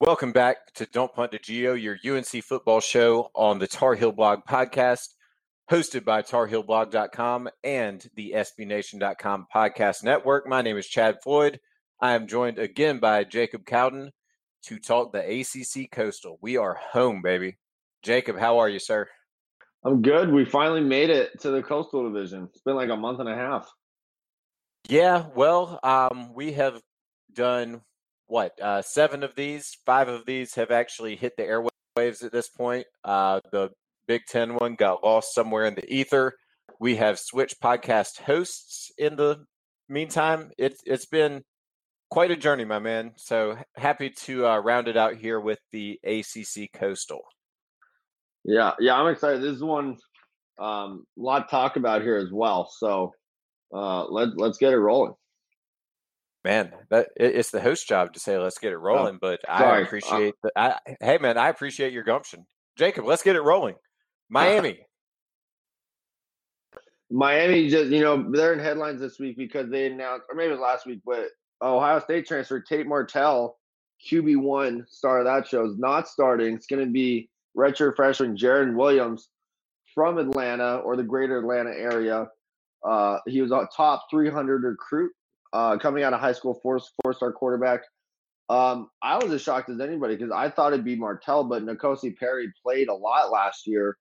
Welcome back to Don't Punt to Geo, your UNC football show on the Tar Heel Blog podcast, hosted by TarHeelBlog.com and the SBNation.com podcast network. My name is Chad Floyd. I am joined again by Jacob Cowden to talk the ACC Coastal. We are home, baby. Jacob, how are you, sir? I'm good. We finally made it to the Coastal Division. It's been like a month and a half. Yeah, well, um, we have done what uh, seven of these, five of these have actually hit the airwaves at this point. Uh, the Big Ten one got lost somewhere in the ether. We have switched podcast hosts in the meantime. It's it's been quite a journey, my man. So happy to uh, round it out here with the ACC Coastal. Yeah, yeah, I'm excited. This is one um, a lot to talk about here as well. So uh, let let's get it rolling. Man, that it's the host job to say let's get it oh, rolling, oh, but I sorry. Uh appreciate uh, the. I, hey, man, I appreciate your gumption, Jacob. Let's get it rolling. Miami. Miami just you know they're in headlines this week because they announced, or maybe it was last week, but Ohio State transfer Tate Martell, QB one star of that show is not starting. It's going to be redshirt freshman Jarren Williams from Atlanta or the greater Atlanta area. Uh, he was a top 300 recruit uh, coming out of high school, four four star quarterback. Um, I was as shocked as anybody because I thought it'd be Martell, but N'Kosi Perry played a lot last year.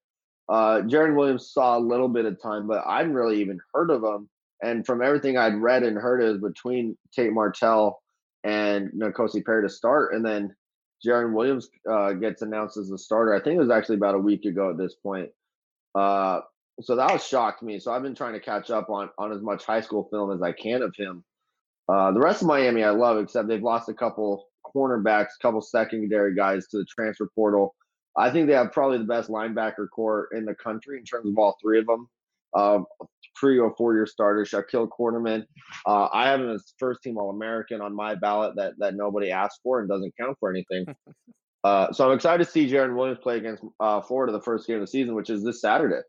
Uh, Jarren Williams saw a little bit of time, but I'd really even heard of him. And from everything I'd read and heard, is between Tate Martell and N'Kosi Perry to start, and then Jarren Williams uh, gets announced as the starter. I think it was actually about a week ago at this point. Uh, so that was shocked me. So I've been trying to catch up on on as much high school film as I can of him. Uh, the rest of Miami I love, except they've lost a couple cornerbacks, a couple secondary guys to the transfer portal. I think they have probably the best linebacker core in the country in terms of all three of them. Um, three or four year starter, Shaquille Quarterman. Uh, I have him as first team All American on my ballot that that nobody asked for and doesn't count for anything. uh, so I'm excited to see Jarren Williams play against uh, Florida the first game of the season, which is this Saturday.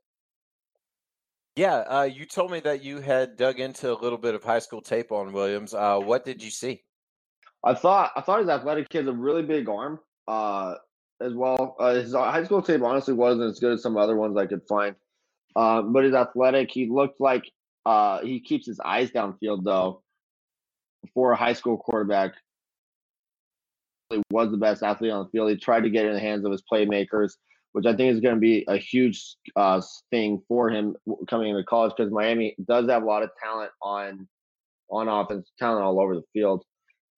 Yeah, uh, you told me that you had dug into a little bit of high school tape on Williams. Uh, what did you see? I thought I thought his athletic kid's a really big arm uh, as well. Uh, his high school tape honestly wasn't as good as some other ones I could find, um, but his athletic, he looked like uh, he keeps his eyes downfield though. For a high school quarterback, he was the best athlete on the field. He tried to get in the hands of his playmakers which I think is going to be a huge uh, thing for him coming into college because Miami does have a lot of talent on on offense, talent all over the field.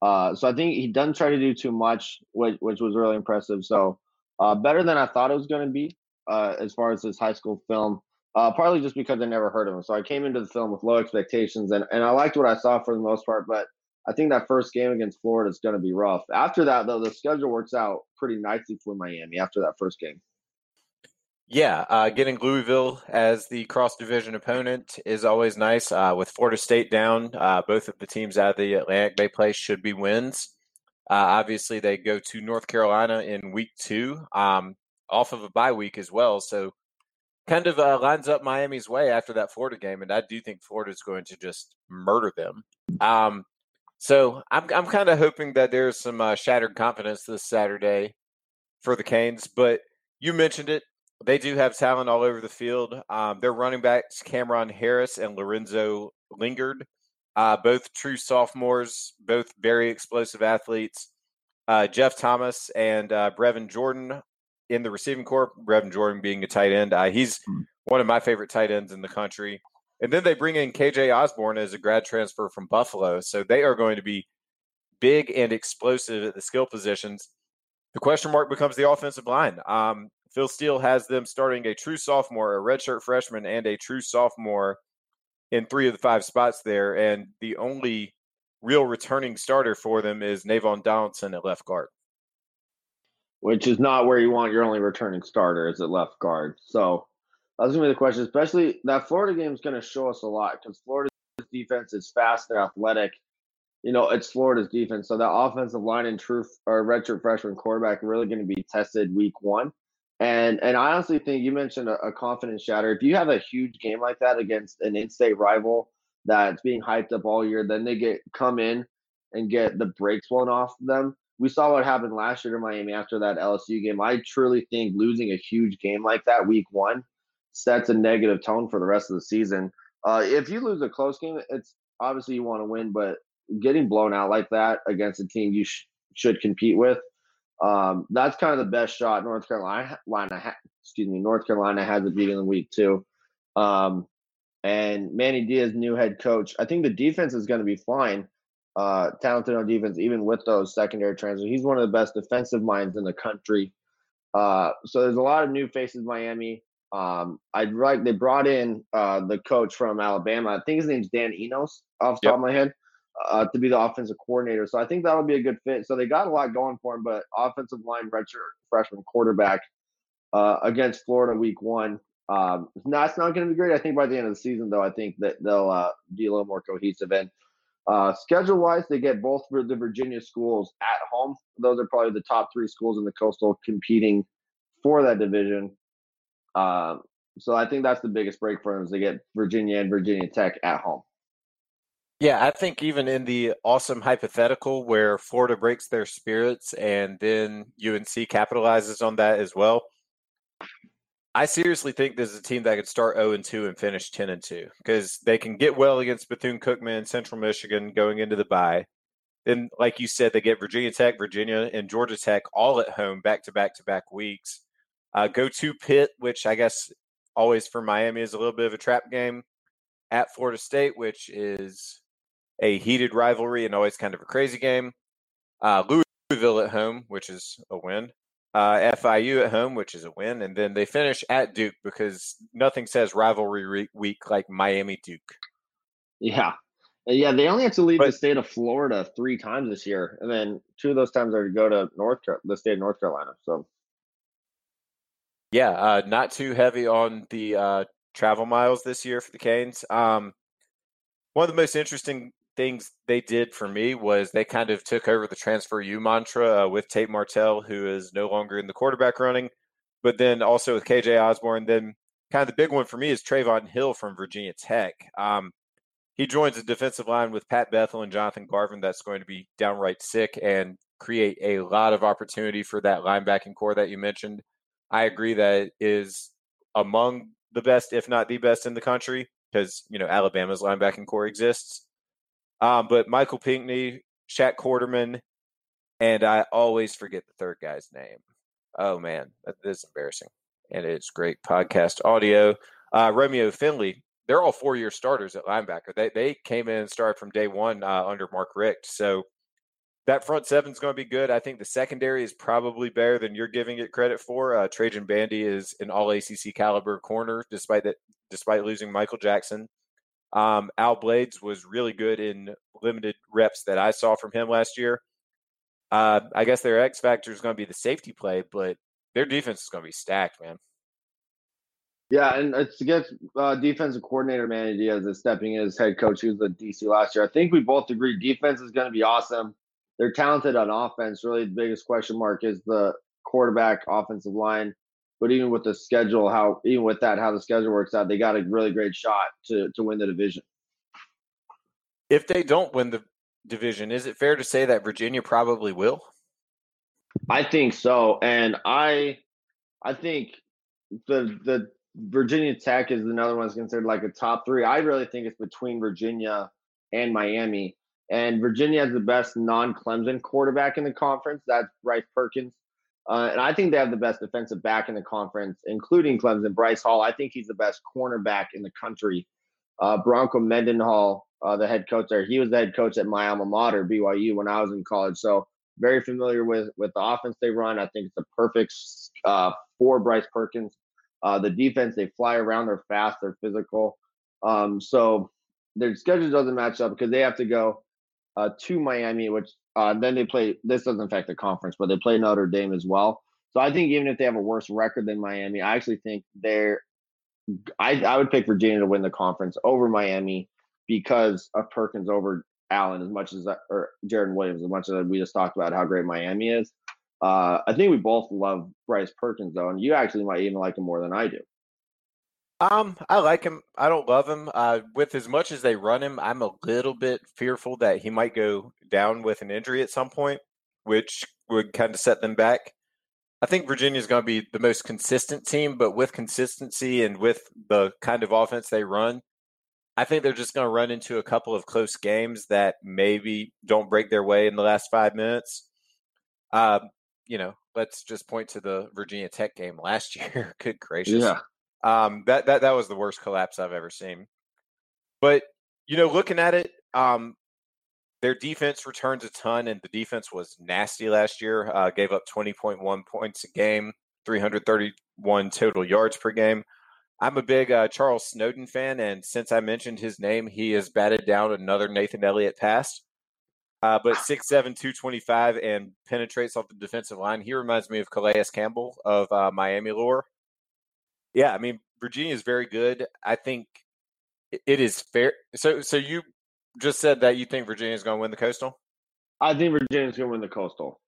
Uh, so I think he doesn't try to do too much, which, which was really impressive. So uh, better than I thought it was going to be uh, as far as his high school film. Uh, partly just because I never heard of him. So I came into the film with low expectations, and, and I liked what I saw for the most part. But I think that first game against Florida is going to be rough. After that, though, the schedule works out pretty nicely for Miami after that first game. Yeah, uh, getting Louisville as the cross division opponent is always nice. Uh, with Florida State down, uh, both of the teams out of the Atlantic Bay play should be wins. Uh, obviously, they go to North Carolina in week two, um, off of a bye week as well. So, kind of uh, lines up Miami's way after that Florida game, and I do think Florida is going to just murder them. Um, so, I'm I'm kind of hoping that there's some uh, shattered confidence this Saturday for the Canes, but you mentioned it they do have talent all over the field. Um, their running backs, Cameron Harris and Lorenzo Lingard, uh, both true sophomores, both very explosive athletes. Uh, Jeff Thomas and uh, Brevin Jordan in the receiving corps. Brevin Jordan being a tight end. Uh, he's hmm. one of my favorite tight ends in the country. And then they bring in KJ Osborn as a grad transfer from Buffalo. So they are going to be big and explosive at the skill positions. The question mark becomes the offensive line. Um, Phil Steele has them starting a true sophomore, a redshirt freshman, and a true sophomore in three of the five spots there. And the only real returning starter for them is Navaughn Donaldson at left guard. Which is not where you want your only returning starter is at left guard. So that's gonna be the question. Especially that Florida game is gonna show us a lot because Florida's defense is fast and athletic. You know, it's Florida's defense. So that offensive line and true or redshirt freshman quarterback really going to be tested week one. And and I honestly think you mentioned a, a confidence shatter. If you have a huge game like that against an in-state rival that's being hyped up all year, then they get come in and get the brakes blown off them. we saw what happened last year to Miami after that LSU game. I truly think losing a huge game like that week one sets a negative tone for the rest of the season. Uh, if you lose a close game, it's obviously you want to win, but getting blown out like that against a team you sh- should compete with, um, that's kind of the best shot North Carolina, ha- excuse me, North Carolina has beginning of the week too. Um, and Manny Diaz, new head coach. I think the defense is going to be fine. Uh, talented on defense, even with those secondary transfers. He's one of the best defensive minds in the country. Uh, so there's a lot of new faces Miami. Um, I'd like they brought in uh, the coach from Alabama. I think his name's Dan Enos, off the yep. top of my head, uh, to be the offensive coordinator. So I think that'll be a good fit. So they got a lot going for him, but offensive line redshirt freshman quarterback uh, against Florida week one. Um, that's not going to be great. I think by the end of the season, though, I think that they'll uh, be a little more cohesive. And uh, schedule wise, they get both the Virginia schools at home. Those are probably the top three schools in the coastal competing for that division. Um, so I think that's the biggest break for them is they get Virginia and Virginia Tech at home. Yeah, I think even in the awesome hypothetical where Florida breaks their spirits and then UNC capitalizes on that as well, I seriously think this is a team that could start 0 and 2 and finish 10 and 2 because they can get well against Bethune Cookman, Central Michigan going into the bye. Then, like you said, they get Virginia Tech, Virginia, and Georgia Tech all at home back to back to back weeks. Uh, go to Pitt, which I guess always for Miami is a little bit of a trap game. At Florida State, which is a heated rivalry and always kind of a crazy game. Uh, Louisville at home, which is a win. Uh, FIU at home, which is a win, and then they finish at Duke because nothing says rivalry week like Miami Duke. Yeah, yeah, they only have to leave but, the state of Florida three times this year, and then two of those times are to go to North the state of North Carolina. So yeah, uh, not too heavy on the uh, travel miles this year for the Canes. Um, one of the most interesting things they did for me was they kind of took over the transfer U mantra uh, with Tate Martell, who is no longer in the quarterback running, but then also with KJ Osborn. Then kind of the big one for me is Trevon Hill from Virginia Tech. Um, he joins the defensive line with Pat Bethel and Jonathan Garvin. That's going to be downright sick and create a lot of opportunity for that linebacking core that you mentioned. I agree that is among the best, if not the best in the country, because you know Alabama's linebacking core exists. Um, but Michael Pinckney, Shaq Quarterman, and I always forget the third guy's name. Oh man, that is embarrassing. And it's great podcast audio. Uh, Romeo Finley, they're all four year starters at linebacker. They they came in and started from day one uh, under Mark Richt. So that front seven is going to be good. I think the secondary is probably better than you're giving it credit for. Uh, Trajan Bandy is an All ACC caliber corner, despite that, despite losing Michael Jackson. Um, Al Blades was really good in limited reps that I saw from him last year. Uh, I guess their X factor is going to be the safety play, but their defense is going to be stacked, man. Yeah, and it's against uh, defensive coordinator Manny Diaz is stepping in as head coach. He was the DC last year. I think we both agree defense is going to be awesome they're talented on offense. Really, the biggest question mark is the quarterback, offensive line. But even with the schedule, how even with that, how the schedule works out, they got a really great shot to to win the division. If they don't win the division, is it fair to say that Virginia probably will? I think so, and I, I think the the Virginia Tech is another one that's considered like a top three. I really think it's between Virginia and Miami. And Virginia has the best non Clemson quarterback in the conference. That's Bryce Perkins. Uh, and I think they have the best defensive back in the conference, including Clemson. Bryce Hall, I think he's the best cornerback in the country. Uh, Bronco Mendenhall, uh, the head coach there, he was the head coach at my alma mater, BYU, when I was in college. So very familiar with with the offense they run. I think it's the perfect uh, for Bryce Perkins. Uh, the defense, they fly around, they're fast, they're physical. Um, so their schedule doesn't match up because they have to go uh, to Miami, which uh, then they play. This doesn't affect the conference, but they play Notre Dame as well. So I think even if they have a worse record than Miami, I actually think they're. I I would pick Virginia to win the conference over Miami because of Perkins over Allen as much as or Jarren Williams as much as we just talked about how great Miami is. Uh, I think we both love Bryce Perkins though, and you actually might even like him more than I do. Um, I like him. I don't love him. Uh, with as much as they run him, I'm a little bit fearful that he might go down with an injury at some point. which would kind of set them back. I think Virginia is going to be the most consistent team, but with consistency and with the kind of offense they run, I think they're just going to run into a couple of close games that maybe don't break their way in the last five minutes. Uh, you know, let's just point to the Virginia Tech game last year. Good gracious. Yeah. Um, that, that, that was the worst collapse I've ever seen. But, you know, looking at it, um, their defense returns a ton, and the defense was nasty last year. Uh, gave up 20.1 points a game, 331 total yards per game. I'm a big uh, Charles Snowden fan, and since I mentioned his name, he has batted down another Nathan Elliott pass. Uh, but 6'7", 225, and penetrates off the defensive line. He reminds me of Calais Campbell of uh, Miami lore. Yeah, I mean, Virginia is very good. I think it is fair. So, so you just said that you think Virginia is going to win the Coastal? I think Virginia's going to win the Coastal.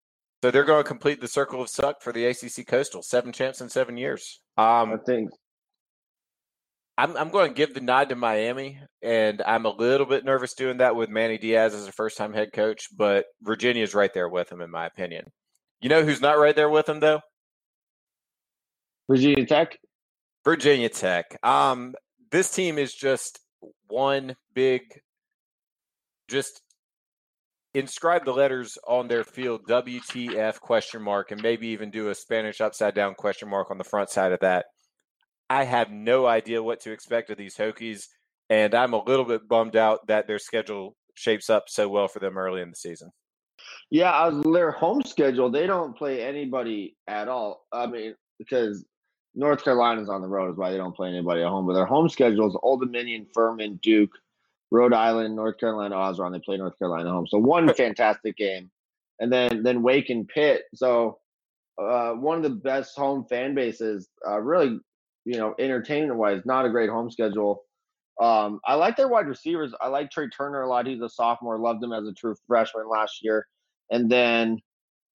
So they're going to complete the circle of suck for the ACC Coastal. Seven champs in seven years. Um, I think. I'm, I'm going to give the nod to Miami, and I'm a little bit nervous doing that with Manny Diaz as a first time head coach, but Virginia's right there with him, in my opinion. You know who's not right there with him, though? Virginia Tech? Virginia Tech. Um, this team is just one big just inscribe the letters on their field WTF question mark and maybe even do a Spanish upside down question mark on the front side of that. I have no idea what to expect of these Hokies, and I'm a little bit bummed out that their schedule shapes up so well for them early in the season. Yeah, their home schedule, they don't play anybody at all. I mean, because North Carolina's on the road is why they don't play anybody at home. But their home schedule is Old Dominion, Furman, Duke, Rhode Island, North Carolina, Osron. They play North Carolina home. So one fantastic game, and then then Wake and Pitt. So uh, one of the best home fan bases. Uh, really, you know, entertainment wise, not a great home schedule. Um, I like their wide receivers. I like Trey Turner a lot. He's a sophomore. Loved him as a true freshman last year. And then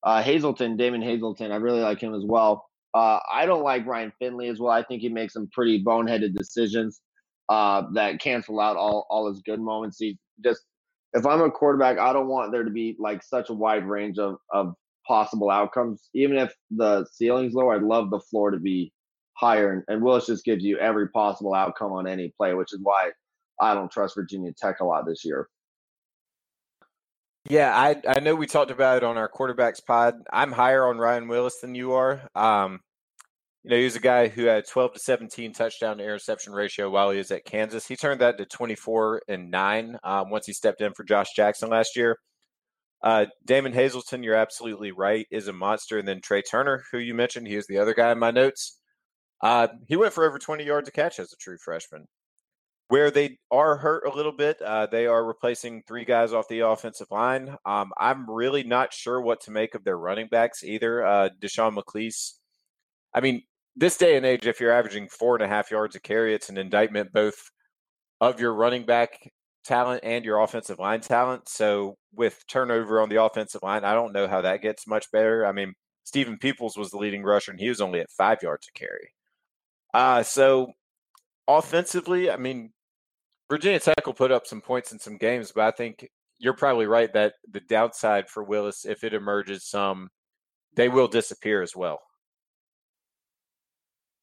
uh, Hazelton, Damon Hazelton. I really like him as well. Uh, I don't like Ryan Finley as well. I think he makes some pretty boneheaded decisions uh, that cancel out all all his good moments. He just if I'm a quarterback, I don't want there to be like such a wide range of of possible outcomes. Even if the ceiling's low, I'd love the floor to be higher. And, and Willis just gives you every possible outcome on any play, which is why I don't trust Virginia Tech a lot this year. Yeah, I I know we talked about it on our quarterbacks pod. I'm higher on Ryan Willis than you are. Um, you know, he was a guy who had 12 to 17 touchdown to interception ratio while he was at Kansas. He turned that to 24 and nine um, once he stepped in for Josh Jackson last year. Uh, Damon Hazelton, you're absolutely right, is a monster. And then Trey Turner, who you mentioned, he was the other guy in my notes. Uh, he went for over 20 yards a catch as a true freshman. Where they are hurt a little bit, uh, they are replacing three guys off the offensive line. Um, I'm really not sure what to make of their running backs either. Uh, Deshaun McClease, I mean, this day and age, if you're averaging four and a half yards a carry, it's an indictment both of your running back talent and your offensive line talent. So with turnover on the offensive line, I don't know how that gets much better. I mean, Steven Peoples was the leading rusher, and he was only at five yards a carry. Uh, so offensively, I mean, Virginia Tech will put up some points in some games, but I think you're probably right that the downside for Willis, if it emerges some, they will disappear as well.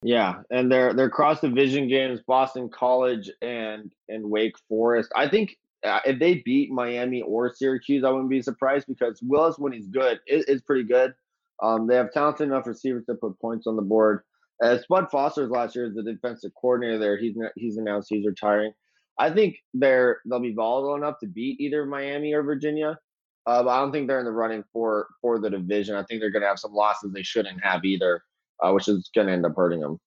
Yeah, and their their cross division games, Boston College and and Wake Forest. I think uh, if they beat Miami or Syracuse, I wouldn't be surprised because Willis, when he's good, is, is pretty good. Um, they have talented enough receivers to put points on the board. Uh, Bud Foster's last year as the defensive coordinator there. He's he's announced he's retiring. I think they're they'll be volatile enough to beat either Miami or Virginia. Uh, I don't think they're in the running for for the division. I think they're going to have some losses they shouldn't have either uh, which is going to end up hurting them.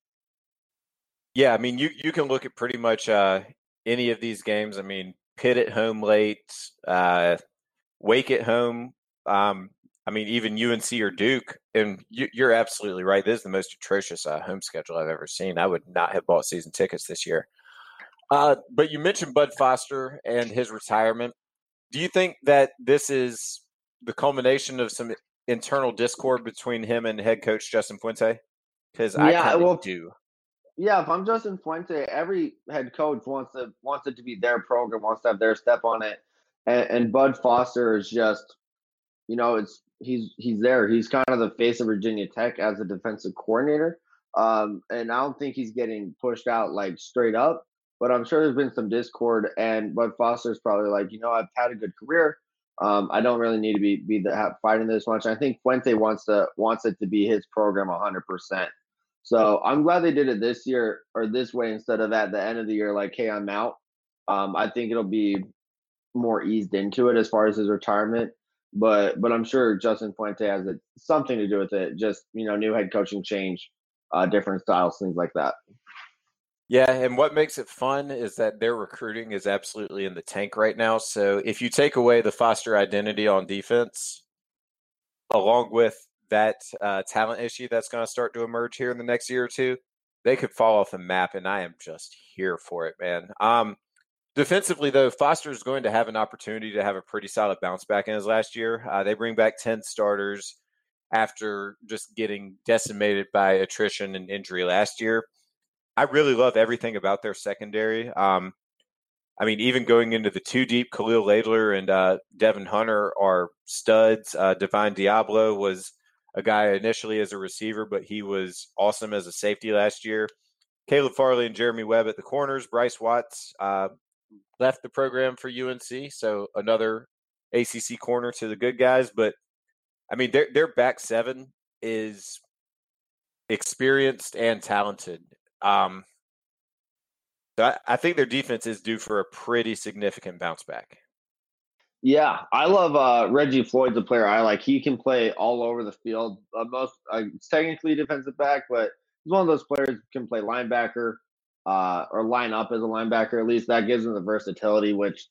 Yeah, I mean, you you can look at pretty much uh, any of these games. I mean, Pitt at home late, uh, Wake at home. Um, I mean, even UNC or Duke, and you, are absolutely right. This is the most atrocious uh, home schedule I've ever seen. I would not have bought season tickets this year. Uh, but you mentioned Bud Foster and his retirement. Do you think that this is the culmination of some internal discord between him and head coach Justin Fuente? Because I yeah, well, do. Yeah, if I'm Justin Fuente, every head coach wants to wants it to be their program, wants to have their step on it, and, and Bud Foster is just, you know, it's he's he's there. He's kind of the face of Virginia Tech as a defensive coordinator. Um, and I don't think he's getting pushed out like straight up, but I'm sure there's been some discord. And Bud Foster's probably like, you know, I've had a good career. Um, I don't really need to be be the, fighting this much. I think Fuente wants to wants it to be his program 100. percent So I'm glad they did it this year or this way instead of at the end of the year like, hey, I'm out. Um, I think it'll be more eased into it as far as his retirement. But but I'm sure Justin Fuente has something to do with it. Just you know, new head coaching change, uh, different styles, things like that. Yeah, and what makes it fun is that their recruiting is absolutely in the tank right now. So if you take away the Foster identity on defense, along with that uh, talent issue that's going to start to emerge here in the next year or two, they could fall off the map, and I am just here for it, man. Um, defensively, though, Foster is going to have an opportunity to have a pretty solid bounce back in his last year. Uh, they bring back ten starters after just getting decimated by attrition and injury last year. I really love everything about their secondary. Um, I mean, even going into the two deep, Khalil Ladler and uh, Devon Hunter are studs. Uh, Divine Deablo was a guy initially as a receiver, but he was awesome as a safety last year. Caleb Farley and Jeremy Webb at the corners. Bryce Watts uh, left the program for UNC, so another ACC corner to the good guys. But I mean, their their back seven is experienced and talented. Um, so I, I think their defense is due for a pretty significant bounce back. Yeah, I love uh, Reggie Floyd's a player I like. He can play all over the field. Uh, most uh, technically defensive back, but he's one of those players can play linebacker uh, or line up as a linebacker. At least that gives him the versatility, which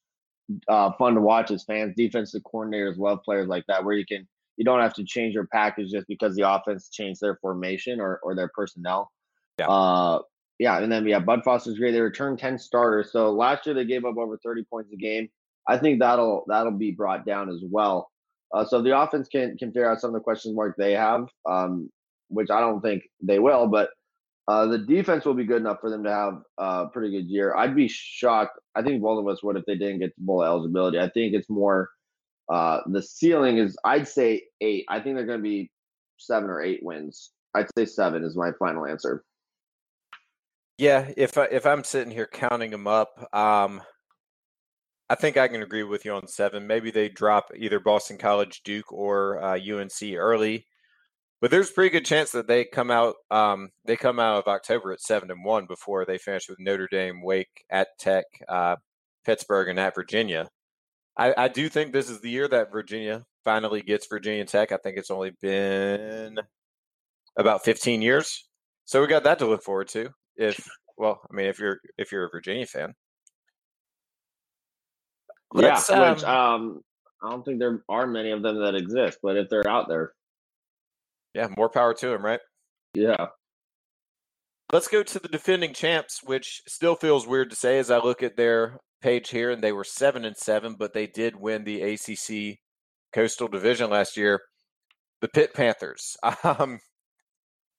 uh, fun to watch as fans. Defensive coordinators love players like that, where you can you don't have to change your package just because the offense changed their formation or or their personnel. Yeah. Uh, yeah, and then yeah, Bud Foster's great. They returned ten starters. So last year they gave up over thirty points a game. I think that'll that'll be brought down as well. Uh, so the offense can can figure out some of the questions mark they have, um, which I don't think they will. But uh, the defense will be good enough for them to have a pretty good year. I'd be shocked. I think both of us would if they didn't get the bowl eligibility. I think it's more uh, the ceiling is I'd say eight. I think they're going to be seven or eight wins. I'd say seven is my final answer. Yeah, if I, if I'm sitting here counting them up, um, I think I can agree with you on seven. Maybe they drop either Boston College, Duke, or uh, UNC early, but there's a pretty good chance that they come out um, they come out of October at seven and one before they finish with Notre Dame, Wake, at Tech, uh, Pittsburgh, and at Virginia. I, I do think this is the year that Virginia finally gets Virginia Tech. I think it's only been about 15 years, so we got that to look forward to if well, I mean, if you're if you're a Virginia fan. Let's, yeah, which um, um, I don't think there are many of them that exist, but if they're out there, yeah, more power to them, right? Yeah. Let's go to the defending champs, which still feels weird to say as I look at their page here, and they were seven and seven, but they did win the ACC Coastal Division last year. The Pitt Panthers. Um,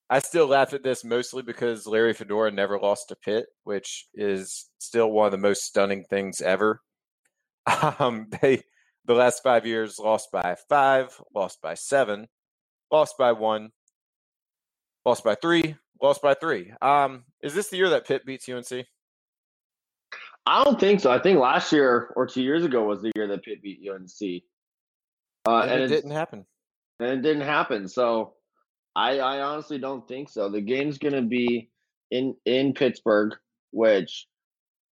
I still laugh at this mostly because Larry Fedora never lost to Pitt, which is still one of the most stunning things ever. Um, they the last five years lost by five, lost by seven, lost by one, lost by three, lost by three. Um, is this the year that Pitt beats UNC? I don't think so. I think last year or two years ago was the year that Pitt beat UNC. Uh, and, and it didn't happen. And it didn't happen. So I, I honestly don't think so. The game's to be in in Pittsburgh, which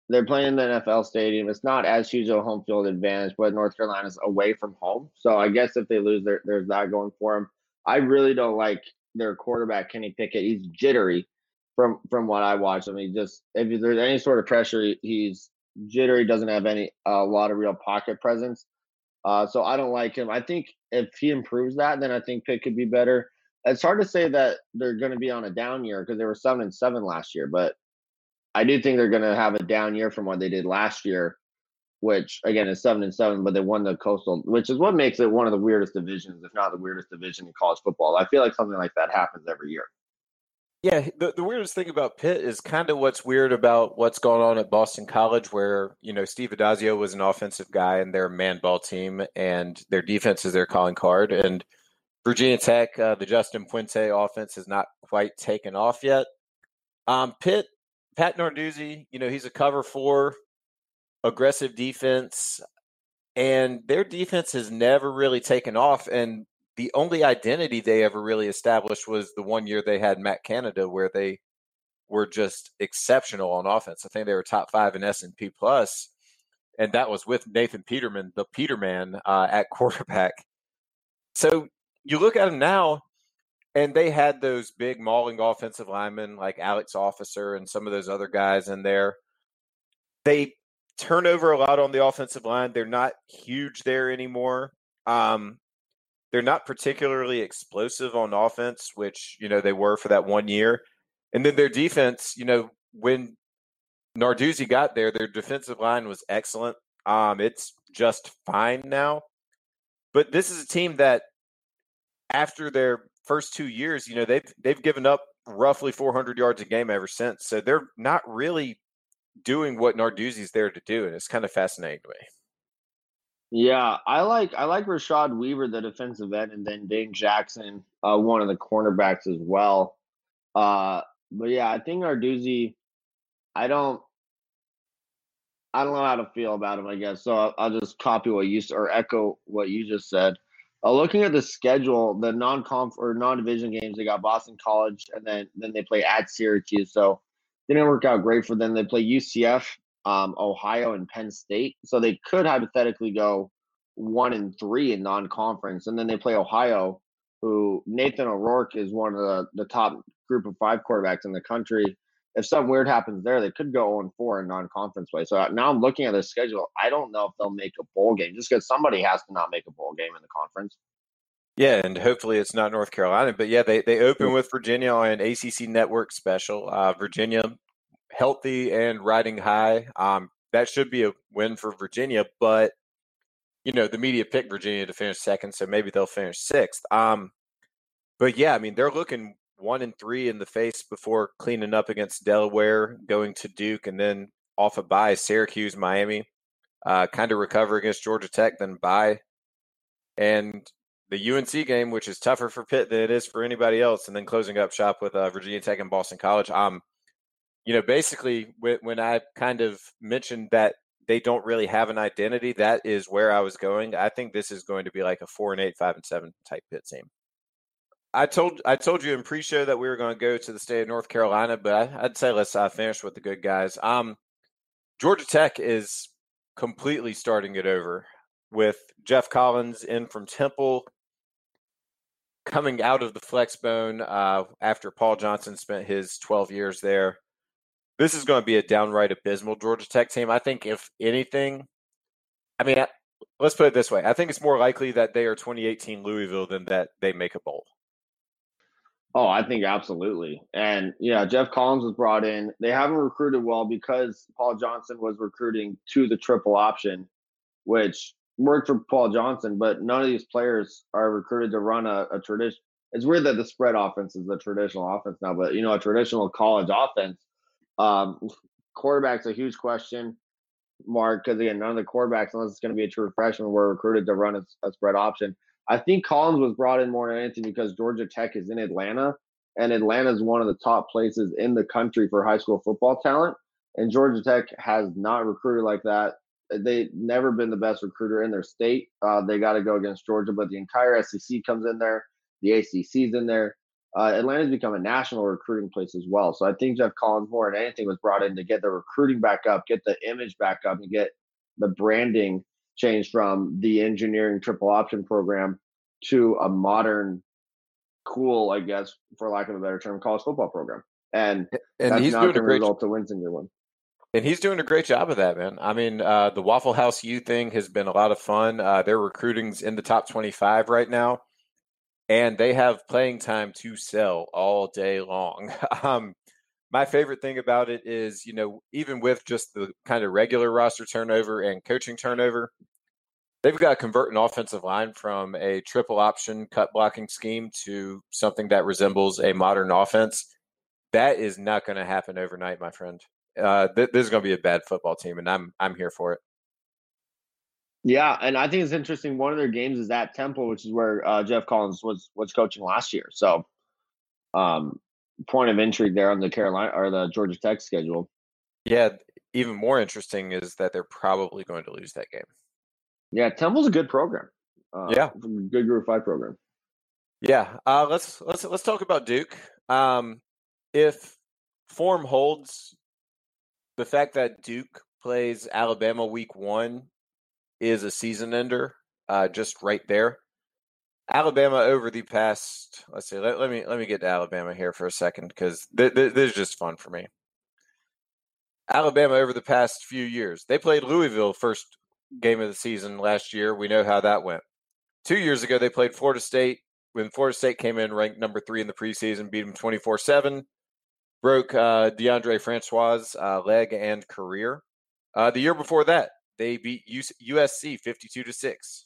they're playing in the NFL stadium. It's not as huge a home field advantage, but North Carolina's away from home. So I guess if they lose, there, there's that going for them. I really don't like their quarterback Kenny Pickett. He's jittery from from what I watch. I mean, just if there's any sort of pressure, he's jittery. Doesn't have any a lot of real pocket presence. Uh, so I don't like him. I think if he improves that, then I think Pitt could be better it's hard to say that they're going to be on a down year because they were seven and seven last year, but I do think they're going to have a down year from what they did last year, which again is seven and seven, but they won the coastal, which is what makes it one of the weirdest divisions, if not the weirdest division in college football. I feel like something like that happens every year. Yeah, the, the weirdest thing about Pitt is kind of what's weird about what's going on at Boston College, where you know Steve Addazio was an offensive guy and they're a man ball team, and their defense is their calling card, and Virginia Tech, uh, the Justin Fuente offense has not quite taken off yet. Um, Pitt, Pat Narduzzi, you know, he's a cover four, aggressive defense, and their defense has never really taken off. And the only identity they ever really established was the one year they had Matt Canada, where they were just exceptional on offense. I think they were top five in S and P plus, and that was with Nathan Peterman, the Peterman uh, at quarterback. So you look at them now, and they had those big mauling offensive linemen like Alex Officer and some of those other guys in there. They turn over a lot on the offensive line. They're not huge there anymore. Um, they're not particularly explosive on offense, which you know they were for that one year. And then their defense, you know, when Narduzzi got there, their defensive line was excellent. Um, it's just fine now. But this is a team that after their first two years, you know, they've they've given up roughly 400 yards a game ever since. So they're not really doing what Narduzzi's there to do, and it's kind of fascinating to me. Yeah, I like I like Rashad Weaver, the defensive end, and then Dane Jackson, uh, one of the cornerbacks as well. Uh, but yeah, I think Narduzzi. I don't. I don't know how to feel about him. I guess so. I'll, I'll just copy what you or echo what you just said. Uh, looking at the schedule, the non-conf or non-division games, they got Boston College, and then then they play at Syracuse. So didn't work out great for them. They play UCF, um, Ohio, and Penn State. So they could hypothetically go one and three in non-conference, and then they play Ohio, who Nathan O'Rourke is one of the, the top group of five quarterbacks in the country. If something weird happens there, they could go 0 4 in non conference play. So now I'm looking at the schedule. I don't know if they'll make a bowl game just because somebody has to not make a bowl game in the conference. Yeah, and hopefully it's not North Carolina. But yeah, they, they open with Virginia on an ACC network special. Uh, Virginia healthy and riding high. Um, that should be a win for Virginia, but you know the media picked Virginia to finish second, so maybe they'll finish sixth. Um, but yeah, I mean they're looking one and three in the face before cleaning up against Delaware, going to Duke, and then off a of bye Syracuse, Miami. Uh, kind of recover against Georgia Tech, then bye, and the UNC game, which is tougher for Pitt than it is for anybody else, and then closing up shop with uh, Virginia Tech and Boston College. Um, you know, basically when I kind of mentioned that they don't really have an identity, that is where I was going. I think this is going to be like a four and eight, five and seven type Pitt team. I told I told you in pre-show that we were going to go to the state of North Carolina, but I, would say let's uh, finish with the good guys. Um, Georgia Tech is completely starting it over with Geoff Collins in from Temple, coming out of the flex bone uh, after Paul Johnson spent his 12 years there. This is going to be a downright abysmal Georgia Tech team. I think, if anything, I mean, let's put it this way: I think it's more likely that they are 2018 Louisville than that they make a bowl. Oh, I think absolutely. And yeah, Geoff Collins was brought in. They haven't recruited well because Paul Johnson was recruiting to the triple option, which worked for Paul Johnson, but none of these players are recruited to run a, a tradition. It's weird that the spread offense is the traditional offense now, but you know, a traditional college offense. Um, quarterback's a huge question mark because again, none of the quarterbacks, unless it's going to be a true freshman, were recruited to run a, a spread option. I think Collins was brought in more than anything because Georgia Tech is in Atlanta, and Atlanta is one of the top places in the country for high school football talent. And Georgia Tech has not recruited like that. They've never been the best recruiter in their state. Uh, they got to go against Georgia, but the entire SEC comes in there. The ACC's in there. Uh, Atlanta's become a national recruiting place as well. So I think Geoff Collins, more than anything, was brought in to get the recruiting back up, get the image back up, and get the branding changed from the engineering triple option program to a modern, cool, I guess, for lack of a better term, college football program. And, and that's he's not doing a great result to wins in year one. And he's doing a great job of that, man. I mean, uh, the Waffle House U thing has been a lot of fun. Uh, their recruiting's in the top 25 right now, and they have playing time to sell all day long. um, my favorite thing about it is, you know, even with just the kind of regular roster turnover and coaching turnover, they've got to convert an offensive line from a triple option cut blocking scheme to something that resembles a modern offense. That is not going to happen overnight, my friend. Uh, th- this is going to be a bad football team, and I'm I'm here for it. Yeah, and I think it's interesting. One of their games is at Temple, which is where uh, Geoff Collins was was coaching last year. So, um, point of intrigue there on the Carolina or the Georgia Tech schedule. Yeah, even more interesting is that they're probably going to lose that game. Yeah, Temple's a good program. Uh, yeah, good Group Five program. Yeah, uh, let's let's let's talk about Duke. Um, if form holds, the fact that Duke plays Alabama Week One is a season ender, uh, just right there. Alabama over the past, let's see, let, let me let me get to Alabama here for a second because th- th- this is just fun for me. Alabama over the past few years, they played Louisville first game of the season last year. We know how that went. Two years ago, they played Florida State when Florida State came in ranked number three in the preseason, beat them 24 7, broke uh, Deondre Francois' uh, leg and career. Uh, the year before that, they beat USC 52 to 6.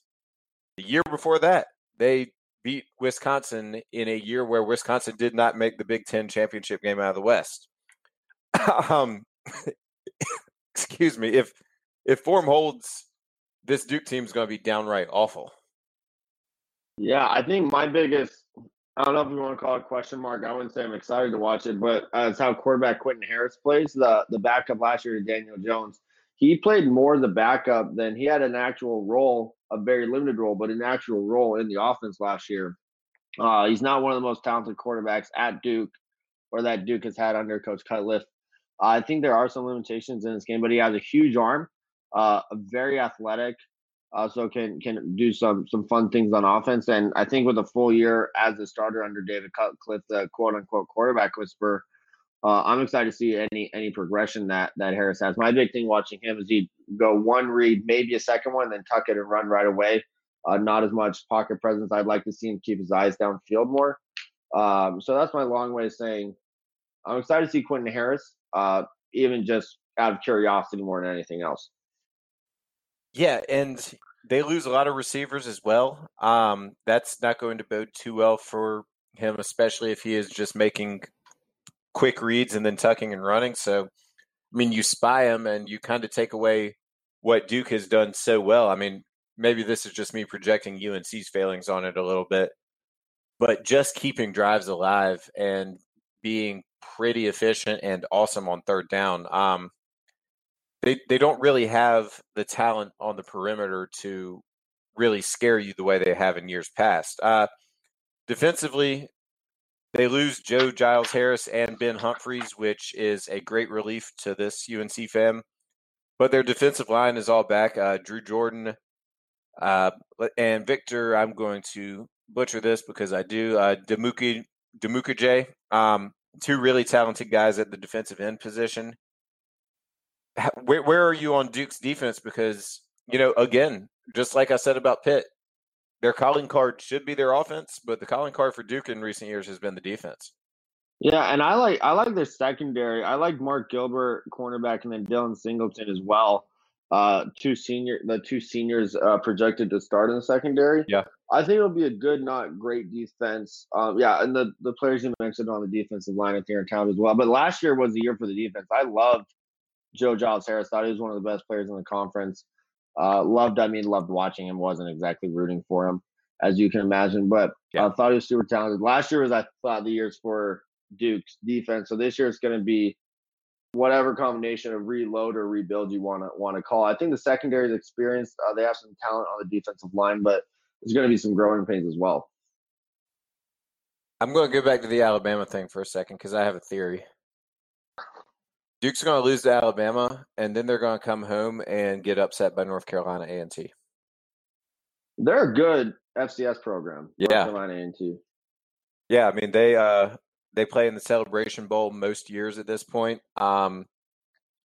The year before that, they beat Wisconsin in a year where Wisconsin did not make the Big Ten championship game out of the West. um, excuse me. If if form holds, this Duke team is going to be downright awful. Yeah, I think my biggest I don't know if you want to call it question mark. I wouldn't say I'm excited to watch it, but uh, it's how quarterback Quentin Harris plays. The the backup last year to Daniel Jones he played more the backup than he had an actual role, a very limited role, but an actual role in the offense last year. Uh, he's not one of the most talented quarterbacks at Duke or that Duke has had under Coach Cutcliffe. Uh, I think there are some limitations in this game, but he has a huge arm, uh, very athletic, uh, so can can do some some fun things on offense. And I think with a full year as a starter under David Cutcliffe, the quote unquote quarterback whisperer, uh, I'm excited to see any any progression that that Harris has. My big thing watching him is he go one read, maybe a second one, then tuck it and run right away. Uh, not as much pocket presence. I'd like to see him keep his eyes downfield more. Um, so that's my long way of saying I'm excited to see Quentin Harris, uh, even just out of curiosity more than anything else. Yeah, and they lose a lot of receivers as well. Um, that's not going to bode too well for him, especially if he is just making quick reads and then tucking and running. So, I mean, you spy him and you kind of take away what Duke has done so well. I mean, maybe this is just me projecting UNC's failings on it a little bit, but just keeping drives alive and being pretty efficient and awesome on third down. Um, they they don't really have the talent on the perimeter to really scare you the way they have in years past. Uh, defensively, they lose Joe Giles Harris and Ben Humphreys, which is a great relief to this UNC fam. But their defensive line is all back. Uh, Drew Jordan uh, and Victor, I'm going to butcher this because I do. Uh, Demuka, Demuka J, um, two really talented guys at the defensive end position. Where, where are you on Duke's defense? Because, you know, again, just like I said about Pitt, their calling card should be their offense, but the calling card for Duke in recent years has been the defense. Yeah, and I like I like their secondary. I like Mark Gilbert, cornerback, and then Dylan Singleton as well. Uh, two senior, the two seniors uh, projected to start in the secondary. Yeah, I think it'll be a good, not great defense. Um, yeah, and the the players you mentioned on the defensive line at here in town as well. But last year was the year for the defense. I loved Joe Giles Harris. Thought he was one of the best players in the conference. Uh, loved, I mean, loved watching him. Wasn't exactly rooting for him, as you can imagine, but I uh, thought he was super talented. Last year was, I thought, the years for Duke's defense. So this year it's going to be whatever combination of reload or rebuild you want to want to call. I think the secondary is experienced. Uh, they have some talent on the defensive line, but there's going to be some growing pains as well. I'm going to go back to the Alabama thing for a second because I have a theory. Duke's going to lose to Alabama, and then they're going to come home and get upset by North Carolina A and T. They're a good FCS program. Yeah, North Carolina A and T. Yeah, I mean they uh they play in the Celebration Bowl most years at this point. Um,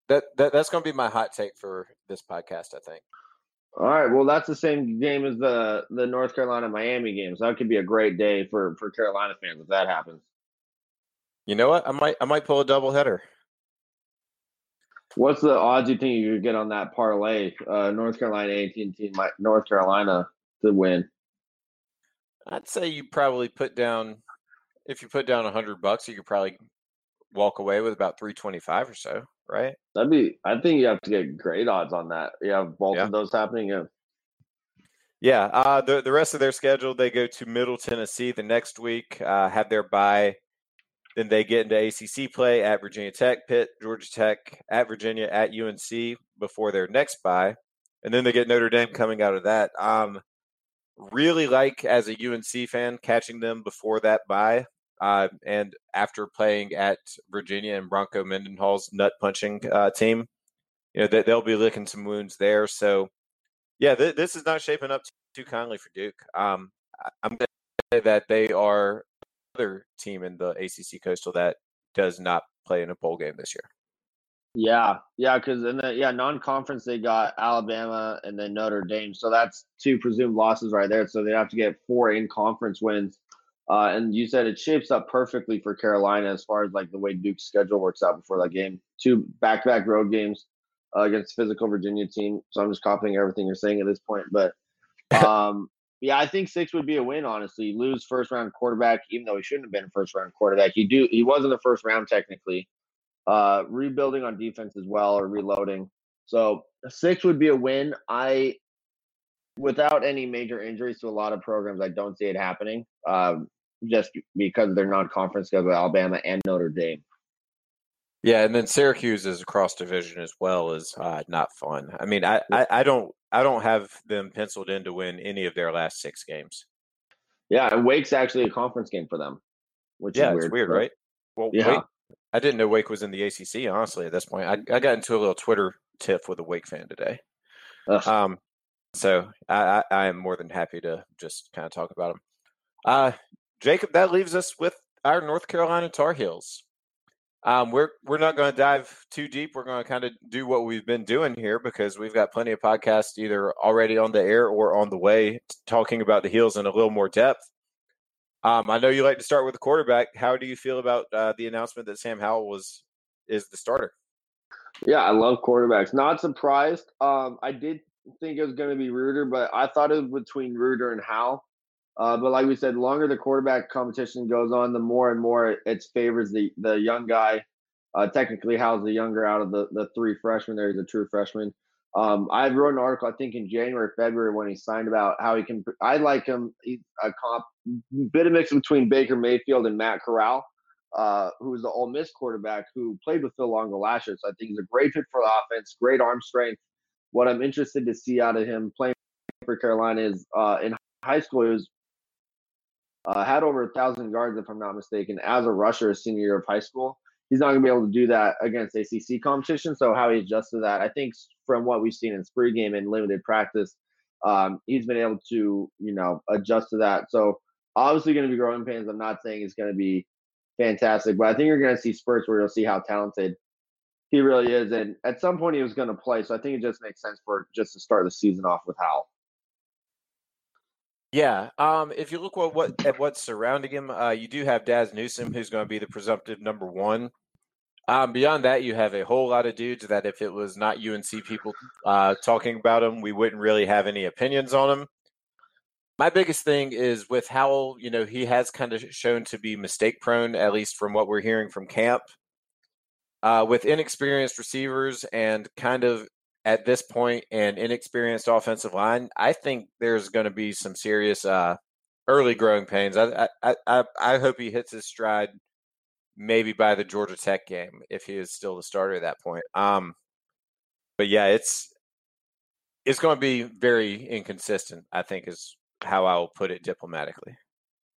that, that that's going to be my hot take for this podcast. I think. All right. Well, that's the same game as the the North Carolina Miami game, so that could be a great day for for Carolina fans if that happens. You know what? I might I might pull a double header. What's the odds you think you could get on that parlay? Uh, North Carolina, AT&T, North Carolina to win. I'd say you probably put down, if you put down a hundred bucks, you could probably walk away with about three twenty five or so, right? That'd be. I think you have to get great odds on that. You have both yeah. of those happening. Yeah. Yeah, uh, the the rest of their schedule, they go to Middle Tennessee the next week, uh, have their bye. Then they get into ACC play at Virginia Tech, Pitt, Georgia Tech, at Virginia, at UNC before their next bye, and then they get Notre Dame coming out of that. Um, really like as a UNC fan catching them before that bye, uh, and after playing at Virginia and Bronco Mendenhall's nut punching uh, team, you know that they'll be licking some wounds there. So yeah, th- this is not shaping up too kindly for Duke. Um, I'm going to say that they are other team in the ACC Coastal that does not play in a bowl game this year. Yeah, yeah, because in the yeah non-conference they got Alabama and then Notre Dame, so that's two presumed losses right there. So they have to get four in-conference wins. Uh, and you said it shapes up perfectly for Carolina as far as like the way Duke's schedule works out before that game. Two back-to-back road games uh, against physical Virginia team. So I'm just copying everything you're saying at this point. But um, yeah, I think six would be a win. Honestly, lose first round quarterback, even though he shouldn't have been a first round quarterback. He do he was in the first round technically. Uh, rebuilding on defense as well or reloading. So six would be a win. I, without any major injuries to a lot of programs, I don't see it happening. Um, just because they're non-conference schedule, Alabama and Notre Dame. Yeah, and then Syracuse is across division as well is uh, not fun. I mean, I, I, I don't I don't have them penciled in to win any of their last six games. Yeah, and Wake's actually a conference game for them, which yeah, is weird. it's weird, right? Well, Yeah. Wake, I didn't know Wake was in the ACC. Honestly, at this point, I, I got into a little Twitter tiff with a Wake fan today. Ugh. Um, so I, I, I am more than happy to just kind of talk about them. Uh, Jacob, that leaves us with our North Carolina Tar Heels. Um, we're we're not going to dive too deep. We're going to kind of do what we've been doing here because we've got plenty of podcasts either already on the air or on the way talking about the Heels in a little more depth. Um, I know you like to start with the quarterback. How do you feel about uh, the announcement that Sam Howell was is the starter? Yeah, I love quarterbacks. Not surprised. Um, I did think it was going to be Ruder, but I thought it was between Ruder and Howell. Uh, but like we said, longer the quarterback competition goes on, the more and more it, favors the the young guy. Uh, technically, Howell's the younger out of the the three freshmen. There, he's a true freshman. Um, I wrote an article, I think, in January, February when he signed about how he can. I like him. He's a comp, bit of mix between Baker Mayfield and Matt Corral, uh, who's the Ole Miss quarterback who played with Phil Longo last year. So I think he's a great fit for the offense, great arm strength. What I'm interested to see out of him playing for Carolina is uh, in high school, he was uh, had over a thousand yards, if I'm not mistaken, as a rusher senior year of high school. He's not going to be able to do that against ACC competition. So how he adjusts to that, I think, from what we've seen in spring game and limited practice, um, he's been able to, you know, adjust to that. So obviously going to be growing pains. I'm not saying it's going to be fantastic, but I think you're going to see spurts where you'll see how talented he really is. And at some point, he was going to play. So I think it just makes sense for just to start the season off with Howell. Yeah. Um, if you look what, what at what's surrounding him, uh, you do have Dazz Newsome, who's going to be the presumptive number one. Um, beyond that, you have a whole lot of dudes that if it was not UNC people uh, talking about him, we wouldn't really have any opinions on him. My biggest thing is with Howell, you know, he has kind of shown to be mistake prone, at least from what we're hearing from camp. Uh, with inexperienced receivers and kind of at this point an inexperienced offensive line, I think there's going to be some serious uh, early growing pains. I, I I I hope he hits his stride maybe by the Georgia Tech game if he is still the starter at that point. Um, but yeah, it's it's going to be very inconsistent. I think is how I will put it diplomatically.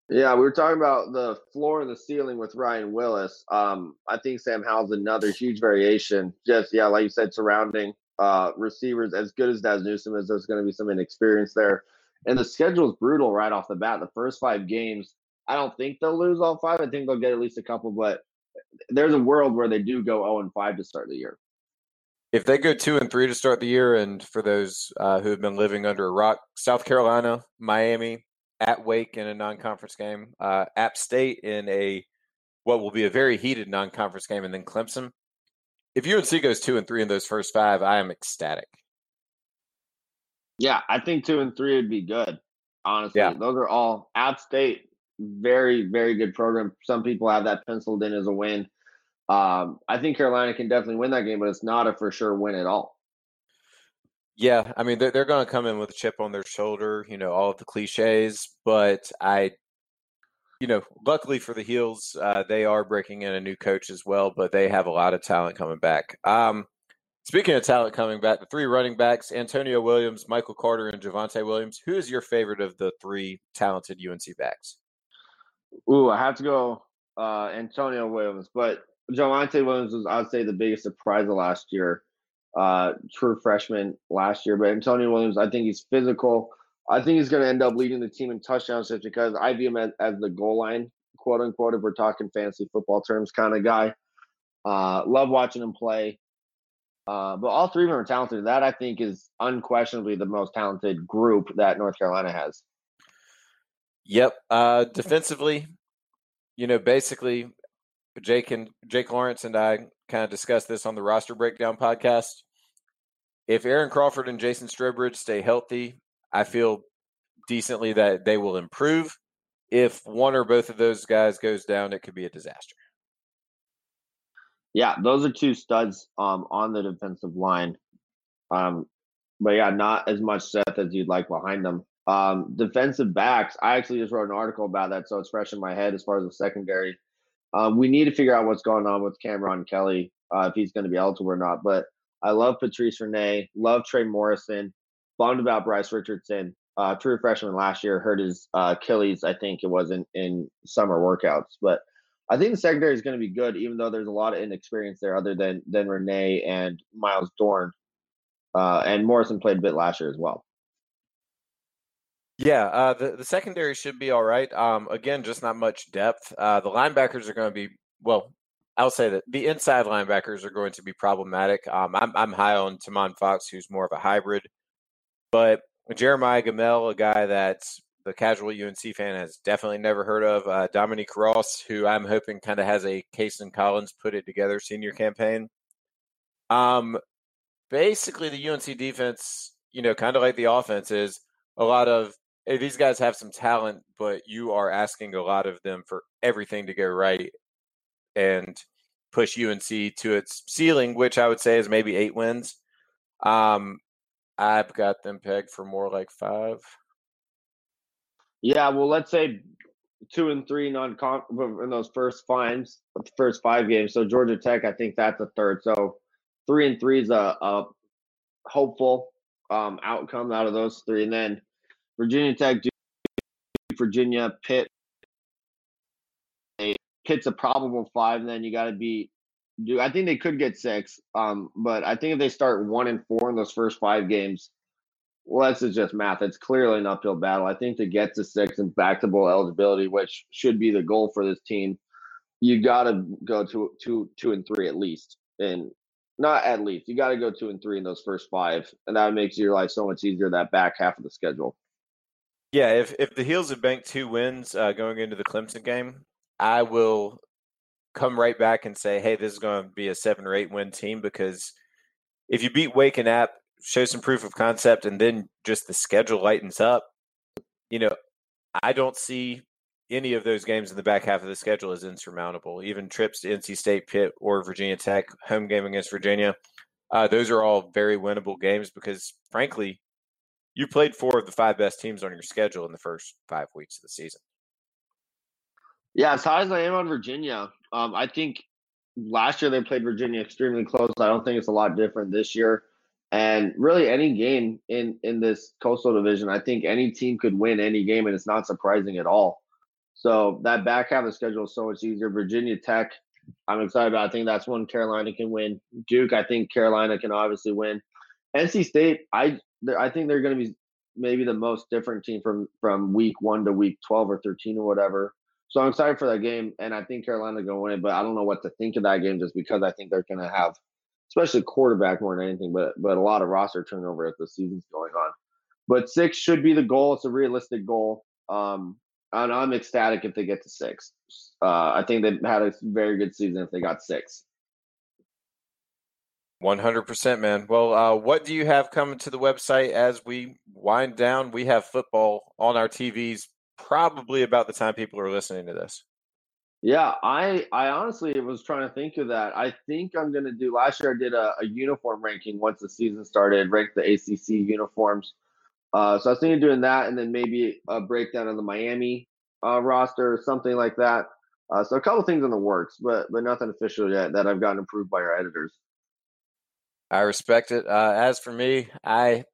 Yeah, we were talking about the floor and the ceiling with Ryan Willis. Um, I think Sam Howell's another huge variation. Just yeah, like you said, surrounding uh, receivers as good as Dazz Newsome is. There's going to be some inexperience there, and the schedule is brutal right off the bat. The first five games, I don't think they'll lose all five. I think they'll get at least a couple, but there's a world where they do go 0 and 5 to start the year. If they go two and three to start the year, and for those uh, who have been living under a rock, South Carolina, Miami, at Wake in a non-conference game, uh, App State in a what will be a very heated non-conference game, and then Clemson. If UNC goes two and three in those first five, I am ecstatic. Yeah, I think two and three would be good. Honestly, Yeah. those are all out State, very very good program. Some people have that penciled in as a win. Um, I think Carolina can definitely win that game, but it's not a for sure win at all. Yeah, I mean they're they're going to come in with a chip on their shoulder, you know, all of the cliches. But I, you know, luckily for the Heels, uh, they are breaking in a new coach as well. But they have a lot of talent coming back. Um, speaking of talent coming back, the three running backs: Antonio Williams, Michael Carter, and Javonte Williams. Who is your favorite of the three talented UNC backs? Ooh, I have to go uh, Antonio Williams, but Javonte Williams was, I'd say, the biggest surprise of last year uh, true freshman last year. But Antonio Williams, I think he's physical. I think he's going to end up leading the team in touchdowns just because I view him as, as the goal line, quote unquote, if we're talking fancy football terms kind of guy. Uh, love watching him play. Uh, but all three of them are talented. That I think is unquestionably the most talented group that North Carolina has. Yep. Uh, defensively, you know, basically, Jake and Jake Lawrence and I kind of discussed this on the roster breakdown podcast if Aaron Crawford and Jason Strowbridge stay healthy, I feel decently that they will improve. If one or both of those guys goes down, it could be a disaster. Yeah, those are two studs um, on the defensive line. Um, but yeah, not as much depth as you'd like behind them. Um, defensive backs, I actually just wrote an article about that, so it's fresh in my head as far as the secondary. Um, we need to figure out what's going on with Cameron Kelly, uh, if he's going to be eligible or not. But I love Patrice Rene, love Trey Morrison, bummed about Bryce Richardson. Uh, true freshman last year hurt his uh, Achilles, I think it was in, in summer workouts. But I think the secondary is going to be good, even though there's a lot of inexperience there, other than than Rene and Myles Dorn. Uh, and Morrison played a bit last year as well. Yeah, uh, the the secondary should be all right. Um, again, just not much depth. Uh, the linebackers are going to be well. I'll say that the inside linebackers are going to be problematic. Um, I'm, I'm high on Tomon Fox, who's more of a hybrid, but Jeremiah Gemmel, a guy that the casual UNC fan has definitely never heard of, uh, Dominique Ross, who I'm hoping kind of has a Cayson Collins put it together senior campaign. Um, basically, the UNC defense, you know, kind of like the offense, is a lot of hey, these guys have some talent, but you are asking a lot of them for everything to go right and push UNC to its ceiling, which I would say is maybe eight wins. Um, I've got them pegged for more like five. Yeah, well, let's say two and three non con in those first five first five games. So Georgia Tech, I think that's a third. So three and three is a, a hopeful um, outcome out of those three, and then Virginia Tech, Virginia, Pitt, Pitt's a probable five, and then you got to be. Do I think they could get six? Um, but I think if they start one and four in those first five games, well, that's just math. It's clearly an uphill battle. I think to get to six and back to bowl eligibility, which should be the goal for this team, you got to go to two, two and three at least, and not at least. You got to go two and three in those first five, and that makes your life so much easier. That back half of the schedule. Yeah, if if the Heels have banked two wins uh, going into the Clemson game, I will come right back and say, hey, this is going to be a seven or eight win team because if you beat Wake and App, show some proof of concept, and then just the schedule lightens up, you know, I don't see any of those games in the back half of the schedule as insurmountable. Even trips to NC State, Pitt, or Virginia Tech, home game against Virginia, uh, those are all very winnable games because, frankly, you played four of the five best teams on your schedule in the first five weeks of the season. Yeah, as high as I am on Virginia, um, I think last year they played Virginia extremely close. I don't think it's a lot different this year. And really, any game in in this Coastal Division, I think any team could win any game, and it's not surprising at all. So that back half of the schedule is so much easier. Virginia Tech, I'm excited about. I think that's one Carolina can win. Duke, I think Carolina can obviously win. NC State, I I think they're going to be maybe the most different team from from week one to week 12 or 13 or whatever. So I'm excited for that game, and I think Carolina's going to win it. But I don't know what to think of that game just because I think they're going to have, especially quarterback more than anything, but but a lot of roster turnover as the season's going on. But six should be the goal. It's a realistic goal. Um, and I'm ecstatic if they get to six. Uh, I think they had a very good season if they got six. 100%, man. Well, uh, what do you have coming to the website as we wind down? We have football on our TVs probably about the time people are listening to this. Yeah, I I honestly was trying to think of that. I think I'm gonna do. Last year I did a, a uniform ranking once the season started, ranked the ACC uniforms. Uh, so I was thinking of doing that, and then maybe a breakdown of the Miami uh, roster or something like that. Uh, so a couple things in the works, but but nothing official yet that I've gotten approved by our editors. I respect it. Uh, as for me, I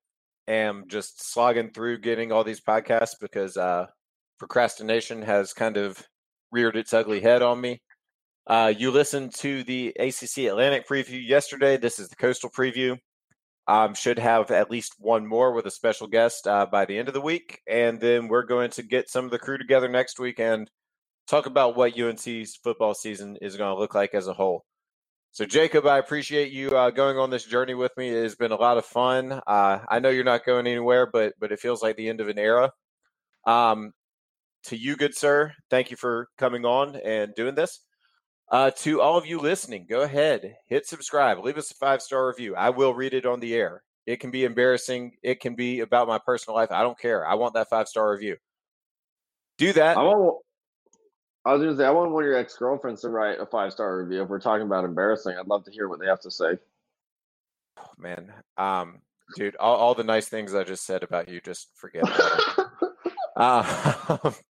am just slogging through getting all these podcasts because uh, procrastination has kind of reared its ugly head on me. Uh, you listened to the ACC Atlantic preview yesterday. This is the Coastal preview. Um, should have at least one more with a special guest uh, by the end of the week, and then we're going to get some of the crew together next week and talk about what UNC's football season is going to look like as a whole. So, Jacob, I appreciate you uh, going on this journey with me. It has been a lot of fun. Uh, I know you're not going anywhere, but but it feels like the end of an era. Um, to you, good sir, thank you for coming on and doing this. Uh, to all of you listening, go ahead, hit subscribe, leave us a five star review. I will read it on the air. It can be embarrassing. It can be about my personal life. I don't care. I want that five star review. Do that. I want, I was going to say, I want one of your ex girlfriends to write a five star review. If we're talking about embarrassing, I'd love to hear what they have to say. Oh, man, um, dude, all, all, the nice things I just said about you, just forget. uh,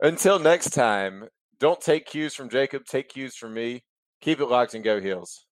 until next time, don't take cues from Jacob. Take cues from me. Keep it locked and go heels.